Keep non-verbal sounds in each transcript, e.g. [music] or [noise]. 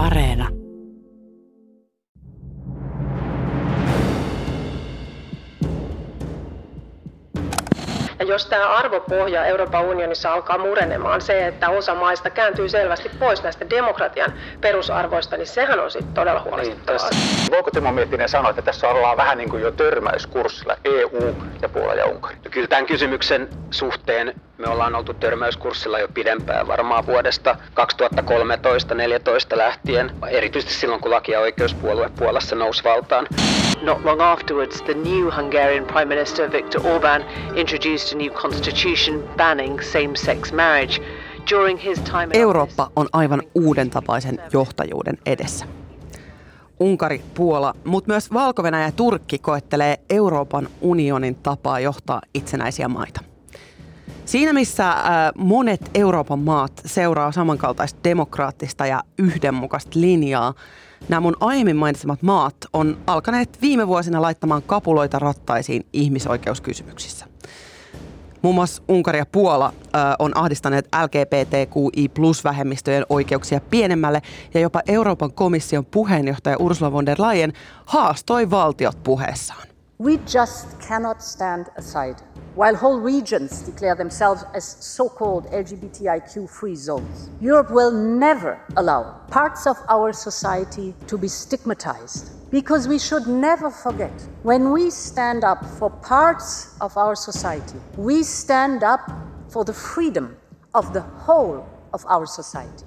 Areena. Ja jos tämä arvopohja Euroopan unionissa alkaa murenemaan, se, että osa maista kääntyy selvästi pois näistä demokratian perusarvoista, niin sehän on sitten todella huolestuttavaa. Niin, voiko Timo Miettinen sanoa, että tässä ollaan vähän niin kuin jo törmäyskurssilla EU ja Puola ja Unkari? Kyllä tämän kysymyksen suhteen me ollaan oltu törmäyskurssilla jo pidempään, varmaan vuodesta 2013-2014 lähtien, erityisesti silloin kun laki- ja oikeuspuolue Puolassa nousi valtaan. Not long afterwards, the new Hungarian Prime Minister Viktor Orban introduced a new constitution banning same-sex marriage. During his time Eurooppa on aivan uuden tapaisen johtajuuden edessä. Unkari, Puola, mutta myös valko ja Turkki koettelee Euroopan unionin tapaa johtaa itsenäisiä maita. Siinä missä äh, monet Euroopan maat seuraa samankaltaista demokraattista ja yhdenmukaista linjaa, nämä mun aiemmin mainitsemat maat on alkaneet viime vuosina laittamaan kapuloita rattaisiin ihmisoikeuskysymyksissä. Muun muassa Unkari ja Puola ö, on ahdistaneet LGBTQI plus-vähemmistöjen oikeuksia pienemmälle ja jopa Euroopan komission puheenjohtaja Ursula von der Leyen haastoi valtiot puheessaan. We just cannot stand aside while whole regions declare themselves as so called LGBTIQ free zones. Europe will never allow parts of our society to be stigmatized because we should never forget when we stand up for parts of our society, we stand up for the freedom of the whole of our society.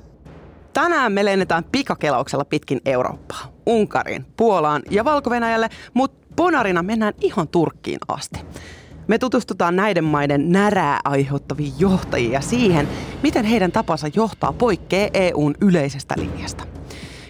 Tänään me lennetään pikakelauksella pitkin Eurooppaa, Unkariin, Puolaan ja valko mutta Bonarina mennään ihan Turkkiin asti. Me tutustutaan näiden maiden närää aiheuttaviin johtajiin ja siihen, miten heidän tapansa johtaa poikkeaa EUn yleisestä linjasta.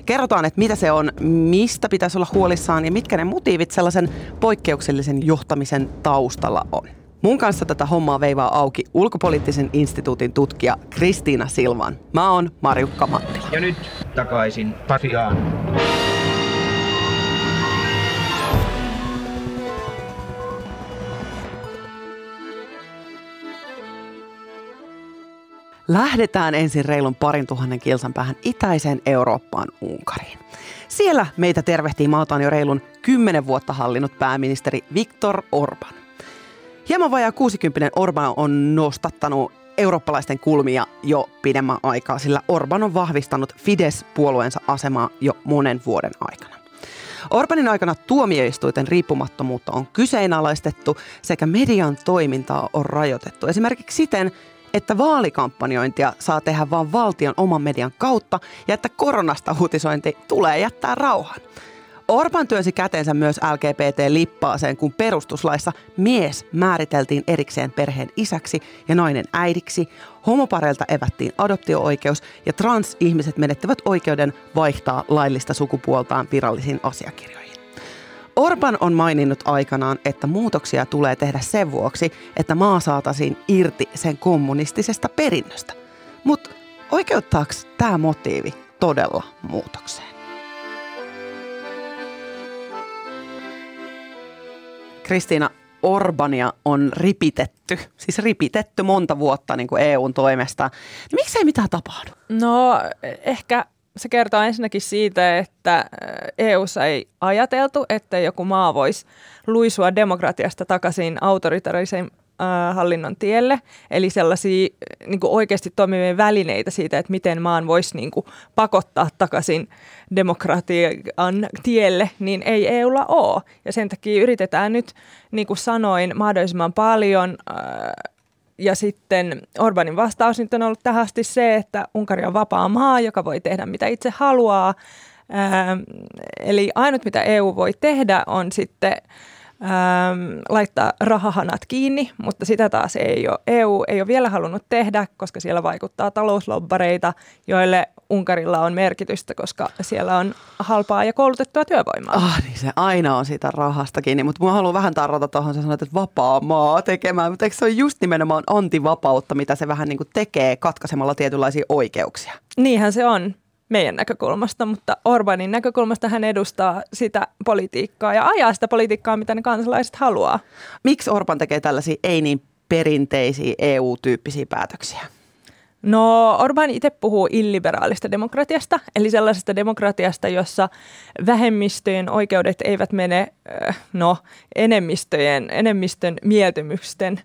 Kerrotaan, että mitä se on, mistä pitäisi olla huolissaan ja mitkä ne motiivit sellaisen poikkeuksellisen johtamisen taustalla on. Mun kanssa tätä hommaa veivaa auki ulkopoliittisen instituutin tutkija Kristiina Silvan. Mä oon Marjukka Mattila. Ja nyt takaisin Pasiaan. Lähdetään ensin reilun parin tuhannen kilsan päähän itäiseen Eurooppaan Unkariin. Siellä meitä tervehtii maataan jo reilun kymmenen vuotta hallinnut pääministeri Viktor Orban. Hieman vajaa 60 Orban on nostattanut eurooppalaisten kulmia jo pidemmän aikaa, sillä Orban on vahvistanut Fidesz-puolueensa asemaa jo monen vuoden aikana. Orbanin aikana tuomioistuiten riippumattomuutta on kyseenalaistettu sekä median toimintaa on rajoitettu. Esimerkiksi siten, että vaalikampanjointia saa tehdä vain valtion oman median kautta ja että koronasta uutisointi tulee jättää rauhaan. Orban työnsi kätensä myös LGBT-lippaaseen, kun perustuslaissa mies määriteltiin erikseen perheen isäksi ja nainen äidiksi, homopareilta evättiin adoptio-oikeus ja transihmiset menettivät oikeuden vaihtaa laillista sukupuoltaan virallisiin asiakirjoihin. Orban on maininnut aikanaan, että muutoksia tulee tehdä sen vuoksi, että maa saataisiin irti sen kommunistisesta perinnöstä. Mutta oikeuttaako tämä motiivi todella muutokseen? Kristiina, Orbania on ripitetty, siis ripitetty monta vuotta niin kuin EUn toimesta. Miksei mitään tapahdu? No ehkä se kertoo ensinnäkin siitä, että EUssa ei ajateltu, että joku maa voisi luisua demokratiasta takaisin autoritarisen hallinnon tielle, eli sellaisia niin kuin oikeasti toimivia välineitä siitä, että miten maan voisi niin kuin, pakottaa takaisin demokratian tielle, niin ei EUlla ole. Ja sen takia yritetään nyt, niin kuin sanoin, mahdollisimman paljon ja sitten Orbanin vastaus nyt on ollut tähän asti se, että Unkari on vapaa maa, joka voi tehdä mitä itse haluaa. Ähm, eli ainut mitä EU voi tehdä on sitten ähm, laittaa rahahanat kiinni, mutta sitä taas ei ole. EU ei ole vielä halunnut tehdä, koska siellä vaikuttaa talouslobbareita, joille Unkarilla on merkitystä, koska siellä on halpaa ja koulutettua työvoimaa. Ah, niin se aina on siitä rahasta kiinni, mutta mä haluan vähän tarrota tuohon, sä sanoit, että vapaa maa tekemään, mutta eikö se ole just nimenomaan antivapautta, mitä se vähän niin kuin tekee katkaisemalla tietynlaisia oikeuksia? Niinhän se on meidän näkökulmasta, mutta Orbanin näkökulmasta hän edustaa sitä politiikkaa ja ajaa sitä politiikkaa, mitä ne kansalaiset haluaa. Miksi Orban tekee tällaisia ei niin perinteisiä EU-tyyppisiä päätöksiä? No Orban itse puhuu illiberaalista demokratiasta, eli sellaisesta demokratiasta, jossa vähemmistöjen oikeudet eivät mene äh, no, enemmistöjen, enemmistön mieltymysten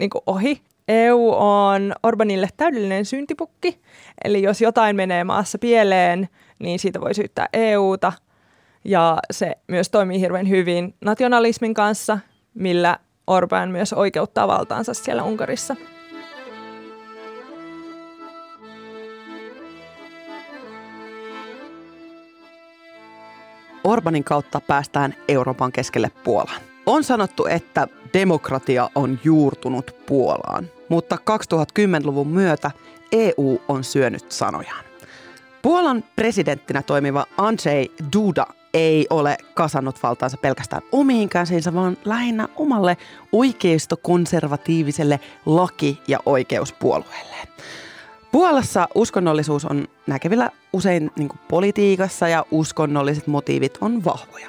niin ohi. EU on Orbanille täydellinen syntipukki, eli jos jotain menee maassa pieleen, niin siitä voi syyttää EUta. Ja se myös toimii hirveän hyvin nationalismin kanssa, millä Orban myös oikeuttaa valtaansa siellä Unkarissa. Orbanin kautta päästään Euroopan keskelle Puolaan. On sanottu, että demokratia on juurtunut Puolaan, mutta 2010-luvun myötä EU on syönyt sanojaan. Puolan presidenttinä toimiva Andrzej Duda ei ole kasannut valtaansa pelkästään omiin käsiinsä, vaan lähinnä omalle oikeistokonservatiiviselle laki- ja oikeuspuolueelleen. Puolassa uskonnollisuus on näkevillä usein niin politiikassa ja uskonnolliset motiivit on vahvoja.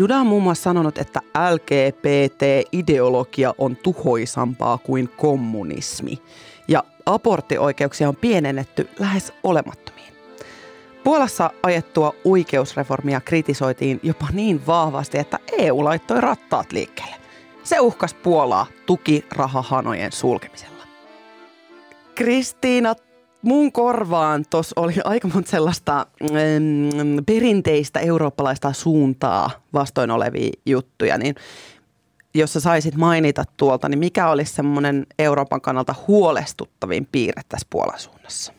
Duda on muun muassa sanonut, että LGBT-ideologia on tuhoisampaa kuin kommunismi ja aborttioikeuksia on pienennetty lähes olemattomiin. Puolassa ajettua oikeusreformia kritisoitiin jopa niin vahvasti, että EU laittoi rattaat liikkeelle. Se uhkas Puolaa tukirahahanojen sulkemisella. Kristiina, mun korvaan tuossa oli [laughs] aika monta sellaista mm, perinteistä eurooppalaista suuntaa vastoin olevia juttuja, niin jos sä saisit mainita tuolta, niin mikä olisi semmoinen Euroopan kannalta huolestuttavin piirre tässä Puolan suunnassa?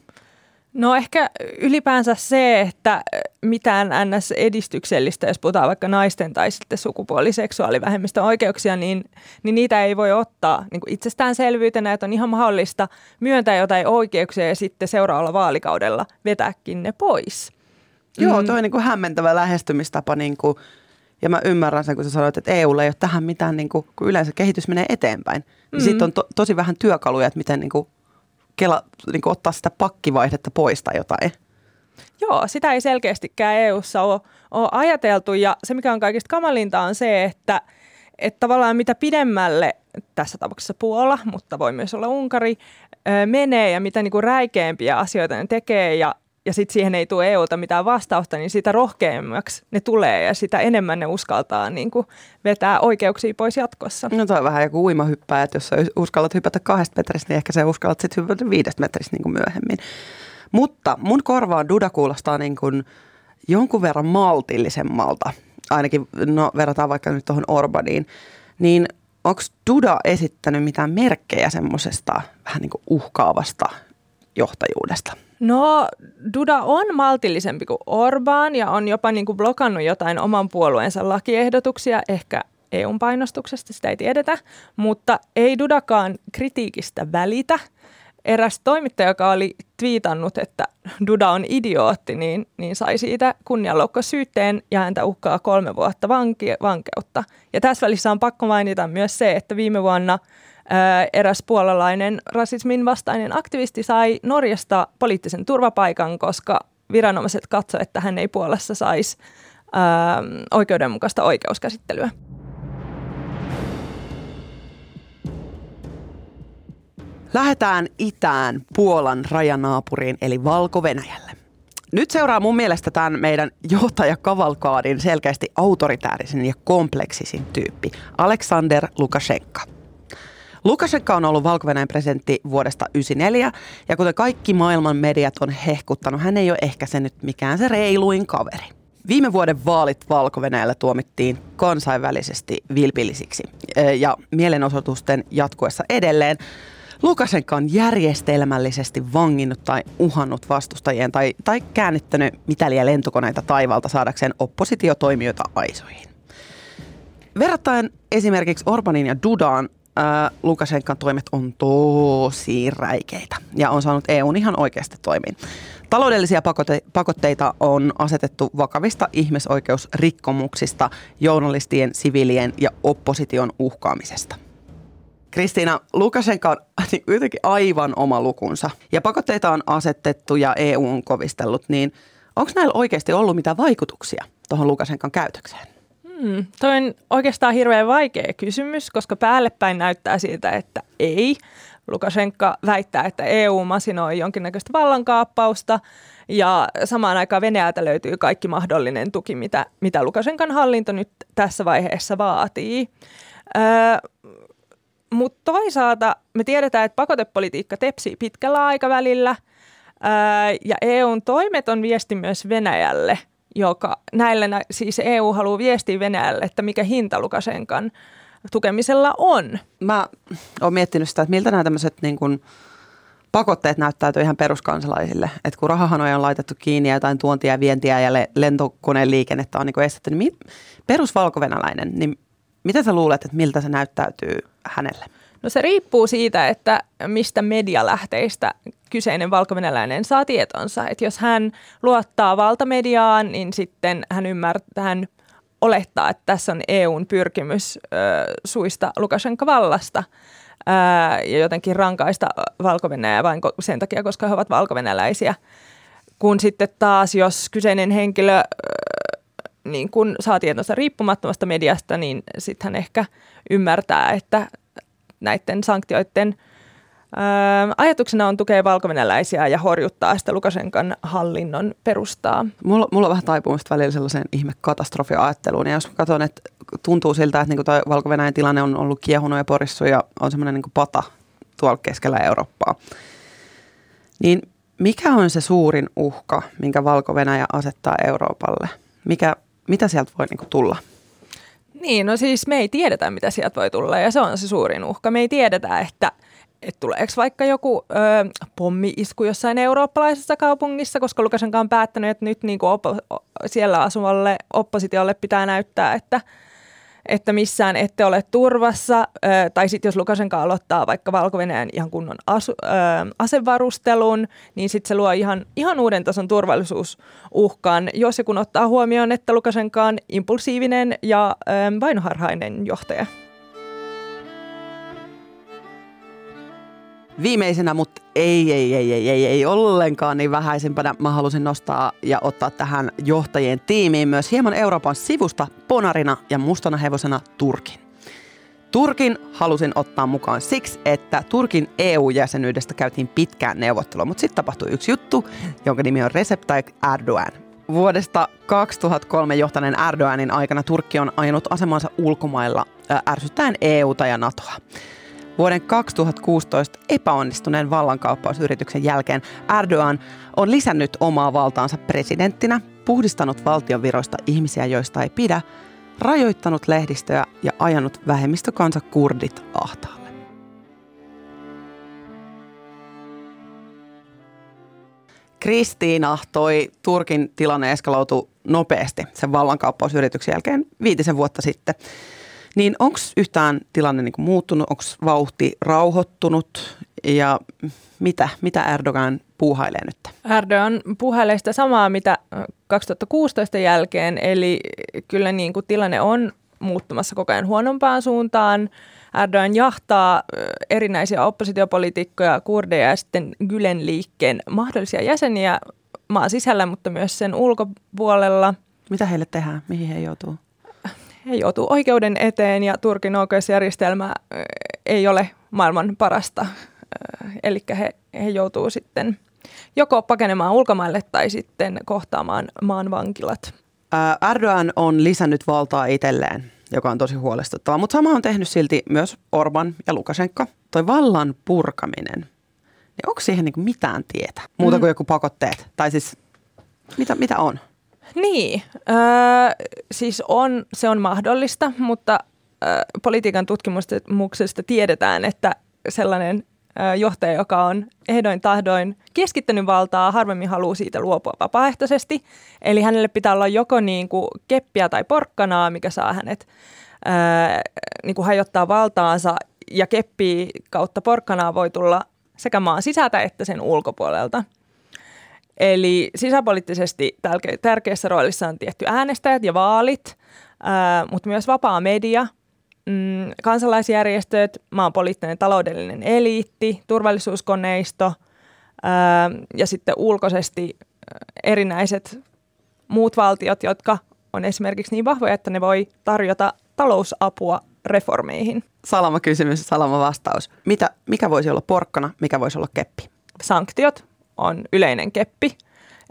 No ehkä ylipäänsä se, että mitään NS-edistyksellistä, jos puhutaan vaikka naisten tai sitten sukupuoliseksuaalivähemmistön oikeuksia, niin, niin niitä ei voi ottaa niin kuin itsestäänselvyytenä, että on ihan mahdollista myöntää jotain oikeuksia ja sitten seuraavalla vaalikaudella vetääkin ne pois. Joo, mm. toi on niin kuin hämmentävä lähestymistapa niin kuin, ja mä ymmärrän sen, kun sä sanoit, että EUlla ei ole tähän mitään, niin kuin, kun yleensä kehitys menee eteenpäin. Niin mm-hmm. sitten on to, tosi vähän työkaluja, että miten niin kuin, kela, niin kuin ottaa sitä pakkivaihdetta pois tai jotain. Joo, sitä ei selkeästikään EU-ssa ole, ole ajateltu ja se mikä on kaikista kamalinta on se, että, että tavallaan mitä pidemmälle tässä tapauksessa Puola, mutta voi myös olla Unkari, menee ja mitä niin kuin räikeämpiä asioita ne tekee ja ja sitten siihen ei tule EUlta mitään vastausta, niin sitä rohkeammaksi ne tulee ja sitä enemmän ne uskaltaa niin kuin vetää oikeuksia pois jatkossa. No toi on vähän joku uimahyppää, että jos sä uskallat hypätä kahdesta metristä, niin ehkä sä uskallat sitten hypätä viidestä metristä niin kuin myöhemmin. Mutta mun korvaan Duda kuulostaa niin kuin jonkun verran maltillisemmalta, ainakin no, verrataan vaikka nyt tuohon Orbaniin, niin onko Duda esittänyt mitään merkkejä semmoisesta vähän niin kuin uhkaavasta johtajuudesta? No, Duda on maltillisempi kuin Orban ja on jopa niin kuin blokannut jotain oman puolueensa lakiehdotuksia, ehkä EUn painostuksesta, sitä ei tiedetä, mutta ei Dudakaan kritiikistä välitä. Eräs toimittaja, joka oli twiitannut, että Duda on idiootti, niin, niin sai siitä kunnianloukkasyytteen ja häntä uhkaa kolme vuotta vanki, vankeutta. Ja tässä välissä on pakko mainita myös se, että viime vuonna – eräs puolalainen rasismin vastainen aktivisti sai Norjasta poliittisen turvapaikan, koska viranomaiset katsoivat, että hän ei Puolassa saisi oikeudenmukaista oikeuskäsittelyä. Lähdetään itään Puolan rajanaapuriin eli Valko-Venäjälle. Nyt seuraa mun mielestä tämän meidän johtajakavalkaadin selkeästi autoritäärisen ja kompleksisin tyyppi, Aleksander Lukashenka. Lukashenka on ollut valko presidentti vuodesta 1994, ja kuten kaikki maailman mediat on hehkuttanut, hän ei ole ehkä se nyt mikään se reiluin kaveri. Viime vuoden vaalit valko tuomittiin kansainvälisesti vilpillisiksi ja mielenosoitusten jatkuessa edelleen Lukashenka on järjestelmällisesti vanginnut tai uhannut vastustajien tai, tai käännettänyt mitäliä lentokoneita taivalta saadakseen oppositiotoimijoita aisoihin. Verrattain esimerkiksi Orbanin ja Dudaan äh, Lukashenkan toimet on tosi räikeitä ja on saanut EUn ihan oikeasti toimiin. Taloudellisia pakote- pakotteita on asetettu vakavista ihmisoikeusrikkomuksista, journalistien, sivilien ja opposition uhkaamisesta. Kristiina, Lukashenka on [laughs] jotenkin aivan oma lukunsa ja pakotteita on asetettu ja EU on kovistellut, niin onko näillä oikeasti ollut mitään vaikutuksia tuohon Lukashenkan käytökseen? Hmm, toi on oikeastaan hirveän vaikea kysymys, koska päällepäin näyttää siltä, että ei. Lukashenka väittää, että EU masinoi jonkinnäköistä vallankaappausta ja samaan aikaan Venäjältä löytyy kaikki mahdollinen tuki, mitä, mitä Lukashenkan hallinto nyt tässä vaiheessa vaatii. Öö, Mutta toisaalta me tiedetään, että pakotepolitiikka tepsii pitkällä aikavälillä – ja EUn toimet on viesti myös Venäjälle, joka näille, siis EU haluaa viestiä Venäjälle, että mikä hinta Lukashenkan tukemisella on. Mä oon miettinyt sitä, että miltä nämä tämmöiset niin kuin pakotteet näyttäytyy ihan peruskansalaisille. Että kun rahahanoja on laitettu kiinni ja jotain tuontia, vientiä ja lentokoneen liikennettä on niin estetty, niin perusvalkovenäläinen, niin mitä sä luulet, että miltä se näyttäytyy hänelle? No se riippuu siitä, että mistä medialähteistä kyseinen valkovenäläinen saa tietonsa. Että jos hän luottaa valtamediaan, niin sitten hän ymmärtää, hän olettaa, että tässä on EUn pyrkimys ö, suista Lukashenka vallasta ja jotenkin rankaista valko vain sen takia, koska he ovat valkovenäläisiä. Kun sitten taas, jos kyseinen henkilö niin kun saa tietonsa riippumattomasta mediasta, niin sitten hän ehkä ymmärtää, että näiden sanktioiden Öö, ajatuksena on tukea valkovenäläisiä ja horjuttaa sitä Lukashenkan hallinnon perustaa. Mulla, mulla on vähän taipumista välillä sellaiseen ihme katastrofiajatteluun. Ja jos katson, että tuntuu siltä, että niinku valko tilanne on ollut kiehunut ja porissu ja on semmoinen niinku pata tuolla keskellä Eurooppaa. Niin mikä on se suurin uhka, minkä valko asettaa Euroopalle? Mikä, mitä sieltä voi niinku tulla? Niin, no siis me ei tiedetä, mitä sieltä voi tulla ja se on se suurin uhka. Me ei tiedetä, että, että tuleeko vaikka joku ö, pommi-isku jossain eurooppalaisessa kaupungissa, koska Lukasenka on päättänyt, että nyt niin kuin oppo, siellä asuvalle oppositiolle pitää näyttää, että – että missään ette ole turvassa, tai sitten jos Lukasenka aloittaa vaikka valko ihan kunnon asu, ö, asevarustelun, niin sitten se luo ihan, ihan uuden tason turvallisuusuhkan, jos ja kun ottaa huomioon, että Lukasenka on impulsiivinen ja ö, vainoharhainen johtaja. Viimeisenä, mutta ei, ei, ei, ei, ei, ei ollenkaan niin vähäisempänä mä halusin nostaa ja ottaa tähän johtajien tiimiin myös hieman Euroopan sivusta ponarina ja mustana hevosena Turkin. Turkin halusin ottaa mukaan siksi, että Turkin EU-jäsenyydestä käytiin pitkään neuvottelua, mutta sitten tapahtui yksi juttu, jonka nimi on Recep Tayyip Erdogan. Vuodesta 2003 johtaneen Erdoganin aikana Turkki on ajanut asemansa ulkomailla ärsyttäen EUta ja NATOa. Vuoden 2016 epäonnistuneen vallankauppausyrityksen jälkeen Erdogan on lisännyt omaa valtaansa presidenttinä, puhdistanut valtion viroista ihmisiä, joista ei pidä, rajoittanut lehdistöä ja ajanut vähemmistökansa kurdit ahtaalle. Kristiina, toi Turkin tilanne eskaloutui nopeasti sen vallankauppausyrityksen jälkeen viitisen vuotta sitten. Niin onko yhtään tilanne niin muuttunut, onko vauhti rauhoittunut ja mitä, mitä Erdogan puuhailee nyt? Erdogan puuhailee sitä samaa, mitä 2016 jälkeen, eli kyllä niin kuin tilanne on muuttumassa koko ajan huonompaan suuntaan. Erdogan jahtaa erinäisiä oppositiopolitiikkoja, kurdeja ja sitten Gülen liikkeen mahdollisia jäseniä maan sisällä, mutta myös sen ulkopuolella. Mitä heille tehdään? Mihin he joutuu? He joutuu oikeuden eteen ja Turkin oikeusjärjestelmä ei ole maailman parasta. Eli he, he joutuu sitten joko pakenemaan ulkomaille tai sitten kohtaamaan maan vankilat. Erdogan on lisännyt valtaa itselleen, joka on tosi huolestuttavaa, mutta sama on tehnyt silti myös Orban ja Lukashenko. Toi vallan purkaminen, niin onko siihen niin mitään tietä? Muuta kuin mm. joku pakotteet? Tai siis mitä, mitä on? Niin, öö, siis on, se on mahdollista, mutta öö, politiikan tutkimuksesta tiedetään, että sellainen öö, johtaja, joka on ehdoin tahdoin keskittänyt valtaa, harvemmin haluaa siitä luopua vapaaehtoisesti. Eli hänelle pitää olla joko niin kuin keppiä tai porkkanaa, mikä saa hänet öö, niin kuin hajottaa valtaansa, ja keppi kautta porkkanaa voi tulla sekä maan sisältä että sen ulkopuolelta – Eli sisäpoliittisesti tärkeässä roolissa on tietty äänestäjät ja vaalit, ää, mutta myös vapaa media, mm, kansalaisjärjestöt, maan poliittinen taloudellinen eliitti, turvallisuuskoneisto ää, ja sitten ulkoisesti erinäiset muut valtiot, jotka on esimerkiksi niin vahvoja, että ne voi tarjota talousapua reformeihin. Salama kysymys, salama vastaus. Mitä, mikä voisi olla porkkana, mikä voisi olla keppi? Sanktiot on yleinen keppi.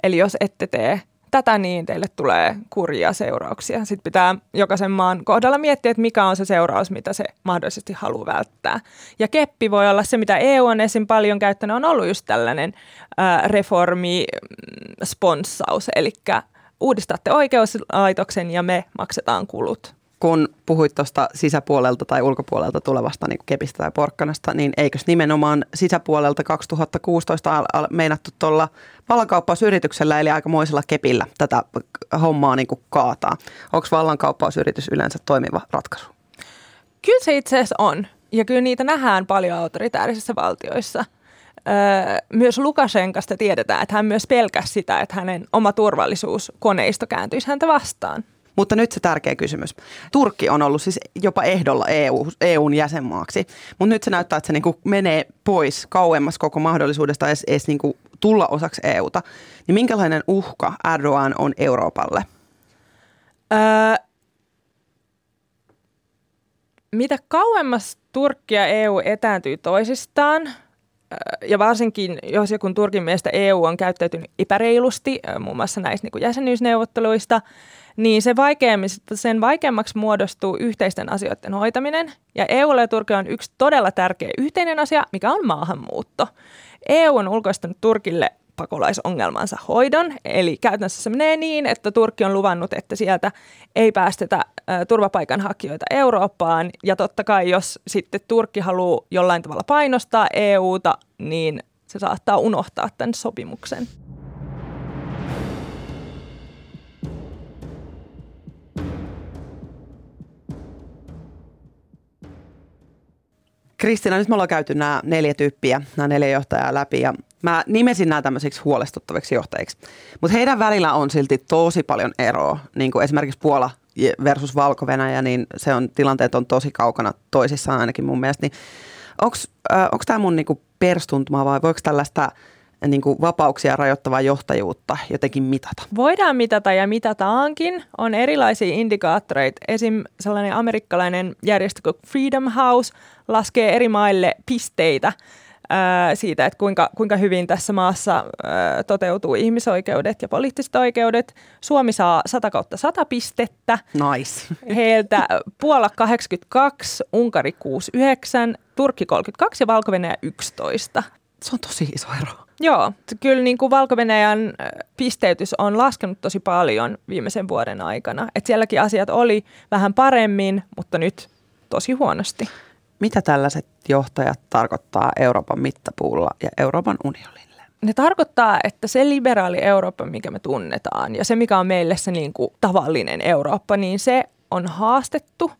Eli jos ette tee tätä, niin teille tulee kurjia seurauksia. Sitten pitää jokaisen maan kohdalla miettiä, että mikä on se seuraus, mitä se mahdollisesti haluaa välttää. Ja keppi voi olla se, mitä EU on esim. paljon käyttänyt, on ollut just tällainen ää, reformi-sponssaus, mm, eli uudistatte oikeuslaitoksen ja me maksetaan kulut kun puhuit tuosta sisäpuolelta tai ulkopuolelta tulevasta niin kepistä tai porkkanasta, niin eikös nimenomaan sisäpuolelta 2016 al- al- meinattu tuolla vallankauppausyrityksellä eli aikamoisella kepillä tätä hommaa niin kuin kaataa? Onko vallankauppausyritys yleensä toimiva ratkaisu? Kyllä se itse asiassa on. Ja kyllä niitä nähdään paljon autoritäärisissa valtioissa. Öö, myös Lukashenkasta tiedetään, että hän myös pelkäsi sitä, että hänen oma turvallisuuskoneisto kääntyisi häntä vastaan. Mutta nyt se tärkeä kysymys. Turkki on ollut siis jopa ehdolla EU, EUn jäsenmaaksi, mutta nyt se näyttää, että se niinku menee pois kauemmas koko mahdollisuudesta edes, edes niinku tulla osaksi EUta. Niin minkälainen uhka Erdogan on Euroopalle? Öö, mitä kauemmas Turkki ja EU etääntyy toisistaan, ja varsinkin jos joku Turkin mielestä EU on käyttäytynyt epäreilusti, muun muassa näistä niin jäsenyysneuvotteluista, niin se sen vaikeammaksi muodostuu yhteisten asioiden hoitaminen. Ja EU ja Turkki on yksi todella tärkeä yhteinen asia, mikä on maahanmuutto. EU on ulkoistanut Turkille pakolaisongelmansa hoidon. Eli käytännössä se menee niin, että Turkki on luvannut, että sieltä ei päästetä turvapaikanhakijoita Eurooppaan. Ja totta kai, jos sitten Turkki haluaa jollain tavalla painostaa EUta, niin se saattaa unohtaa tämän sopimuksen. Kristina, nyt me ollaan käyty nämä neljä tyyppiä, nämä neljä johtajaa läpi ja mä nimesin nämä tämmöisiksi huolestuttaviksi johtajiksi. Mutta heidän välillä on silti tosi paljon eroa, niin kuin esimerkiksi Puola versus valko niin se on, tilanteet on tosi kaukana toisissaan ainakin mun mielestä. Niin Onko äh, tämä mun niinku perstuntuma vai voiko tällaista niin kuin vapauksia rajoittavaa johtajuutta jotenkin mitata? Voidaan mitata ja mitataankin. On erilaisia indikaattoreita. Esim. sellainen amerikkalainen järjestö kuin Freedom House laskee eri maille pisteitä ää, siitä, että kuinka, kuinka hyvin tässä maassa ää, toteutuu ihmisoikeudet ja poliittiset oikeudet. Suomi saa 100 kautta 100 pistettä. Nice. Heiltä Puola 82, Unkari 69, Turkki 32 ja valko 11. Se on tosi iso ero. Joo, kyllä niin kuin valko pisteytys on laskenut tosi paljon viimeisen vuoden aikana. Et sielläkin asiat oli vähän paremmin, mutta nyt tosi huonosti. Mitä tällaiset johtajat tarkoittaa Euroopan mittapuulla ja Euroopan unionille? Ne tarkoittaa, että se liberaali Eurooppa, mikä me tunnetaan, ja se, mikä on meille se niin kuin tavallinen Eurooppa, niin se on haastettu.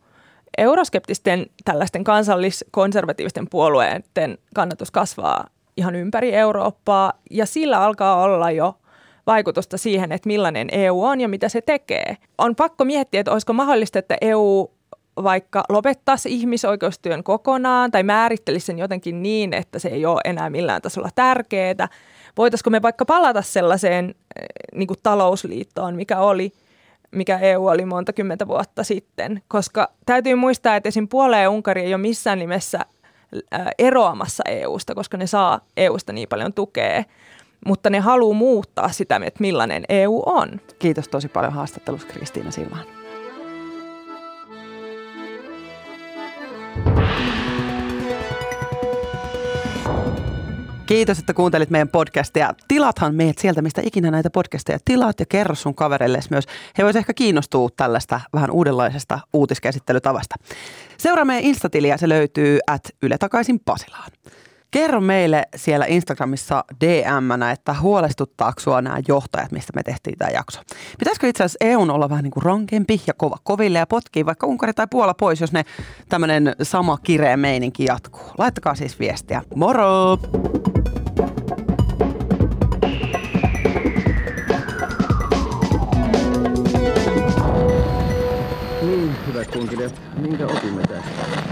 Euroskeptisten tällaisten kansalliskonservatiivisten puolueiden kannatus kasvaa ihan ympäri Eurooppaa, ja sillä alkaa olla jo vaikutusta siihen, että millainen EU on ja mitä se tekee. On pakko miettiä, että olisiko mahdollista, että EU vaikka lopettaisi ihmisoikeustyön kokonaan tai määrittelisi sen jotenkin niin, että se ei ole enää millään tasolla tärkeää. Voitaisiko me vaikka palata sellaiseen eh, niin kuin talousliittoon, mikä oli mikä EU oli monta kymmentä vuotta sitten, koska täytyy muistaa, että esim. Puola ja Unkari ei ole missään nimessä eh, eroamassa EUsta, koska ne saa EUsta niin paljon tukea, mutta ne haluaa muuttaa sitä, että millainen EU on. Kiitos tosi paljon haastattelussa Kristiina Silvaan. Kiitos, että kuuntelit meidän podcastia. Tilathan meidät sieltä, mistä ikinä näitä podcasteja tilaat ja kerro sun kavereille myös. He voisivat ehkä kiinnostua tällaista vähän uudenlaisesta uutiskäsittelytavasta. Seuraa meidän Instatiliä, se löytyy at Yle takaisin Pasilaan. Kerro meille siellä Instagramissa dm että huolestuttaako sua nämä johtajat, mistä me tehtiin tämä jakso. Pitäisikö itse asiassa EUn olla vähän niin kuin rankempi ja kova koville ja potkii vaikka Unkari tai Puola pois, jos ne tämmöinen sama kireä meininki jatkuu. Laittakaa siis viestiä. Moro! Niin, hyvät kunkilijat, minkä opimme tästä?